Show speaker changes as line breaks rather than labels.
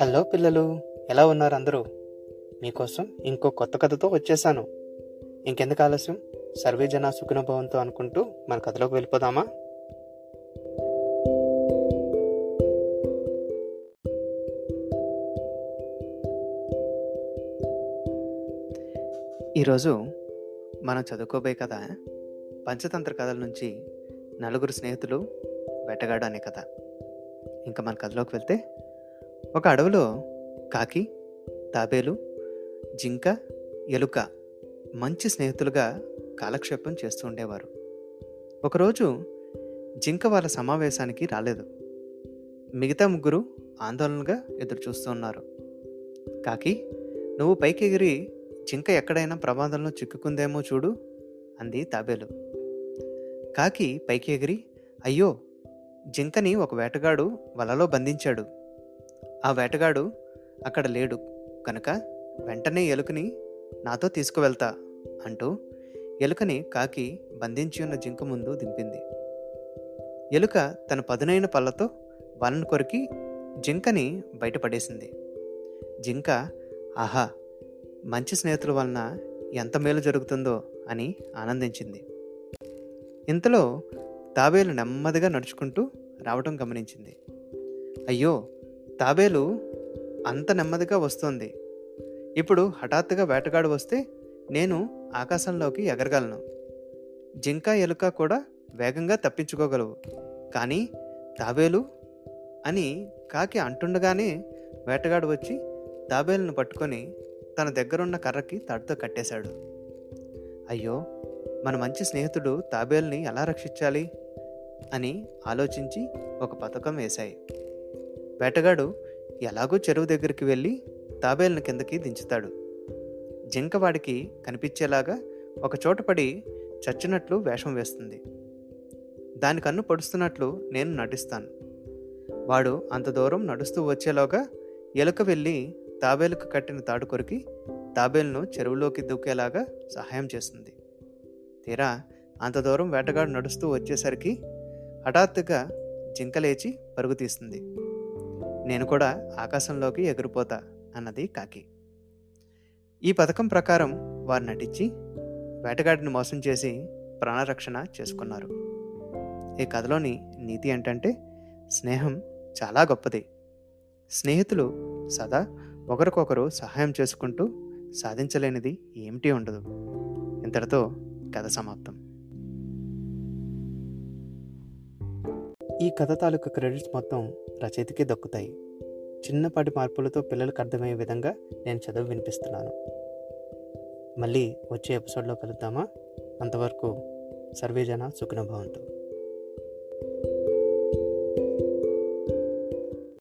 Hello పిల్లలు ఎలా ఉన్నారు అందరూ? మీకోసం ఇంకో కొత్త కథతో వచ్చేసాను. ఇంకెందుకు ఆలస్యం? సర్వే జన సుఖనుభవంతో అనుకుంటూ మన కథలోకి వెళ్ళిపోదామా? ఈరోజు మనం చదువుకోబోయే కథ పంచతంత్ర కథల నుంచి నలుగురు స్నేహితులు వెటగాడు అనే కథ. ఇంకా మన కథలోకి వెళ్తే ఒక అడవిలో కాకి తాబేలు జింక ఎలుక మంచి స్నేహితులుగా కాలక్షేపం చేస్తూ ఉండేవారు. ఒకరోజు జింక వాళ్ళ సమావేశానికి రాలేదు. మిగతా ముగ్గురు ఆందోళనగా ఎదురు చూస్తూ ఉన్నారు. కాకి నువ్వు పైకి ఎగిరి జింక ఎక్కడైనా ప్రమాదంలో చిక్కుకుందేమో చూడు అంది తాబేలు. కాకి పైకి ఎగిరి అయ్యో జింకని ఒక వేటగాడు వలలో బంధించాడు. ఆ వేటగాడు అక్కడ లేడు. కనుక వెంటనే ఎలుకని నాతో తీసుకువెళ్తా అంటూ ఎలుకని కాకి బంధించి ఉన్న జింక ముందు దింపింది. ఎలుక తన పదునైన పళ్ళతో వలను కొరికి జింకని బయటపడేసింది. జింక ఆహా మంచి స్నేహితుల వలన ఎంత మేలు జరుగుతుందో అని ఆనందించింది. ఇంతలో తాబేలు నెమ్మదిగా నడుచుకుంటూ రావటం గమనించింది. అయ్యో తాబేలు అంత నెమ్మదిగా వస్తోంది. ఇప్పుడు హఠాత్తుగా వేటగాడు వస్తే నేను ఆకాశంలోకి ఎగరగలను. జింక ఎలుక కూడా వేగంగా తప్పించుకోగలవు. కానీ తాబేలు అని కాకి అంటుండగానే వేటగాడు వచ్చి తాబేలును పట్టుకొని తన దగ్గరున్న కర్రకి తాడుతో కట్టేశాడు. అయ్యో మన మంచి స్నేహితుడు తాబేల్ని ఎలా రక్షించాలి? అని ఆలోచించి ఒక పథకం వేశాయి. వేటగాడు ఎలాగో చెరువు దగ్గరికి వెళ్ళి తాబేలను కిందకి దించుతాడు. జింక వాడికి కనిపించేలాగా ఒక చోట పడి చచ్చినట్లు వేషం వేస్తుంది. దాని కన్ను పడుస్తున్నట్లు నేను నటిస్తాను. వాడు అంత దూరం నడుస్తూ వచ్చేలోగా ఎలుక వెళ్ళి తాబేలుకు కట్టిన తాడు కొరికి తాబేలును చెరువులోకి దూకేలాగా సహాయం చేస్తుంది. తీరా అంత దూరం వేటగాడు నడుస్తూ వచ్చేసరికి హఠాత్తుగా జింక లేచి పరుగు తీస్తుంది. నేను కూడా ఆకాశంలోకి ఎగిరిపోతా అన్నది కాకి. ఈ పథకం ప్రకారం వారు నటించి వేటగాడిని మోసం చేసి ప్రాణరక్షణ చేసుకున్నారు. ఈ కథలోని నీతి ఏంటంటే స్నేహం చాలా గొప్పది. స్నేహితులు సదా ఒకరికొకరు సహాయం చేసుకుంటూ సాధించలేనిది ఏమిటి ఉండదు. ఇంతటితో కథ సమాప్తం. ఈ కథ తాలూకు క్రెడిట్స్ మొత్తం రచయితకి దక్కుతాయి. చిన్నపాటి మార్పులతో పిల్లలకు అర్థమయ్యే విధంగా నేను చదువు వినిపిస్తున్నాను. మళ్ళీ వచ్చే ఎపిసోడ్లో కలుద్దామా? అంతవరకు సర్వేజన సుఖనుభవంతో.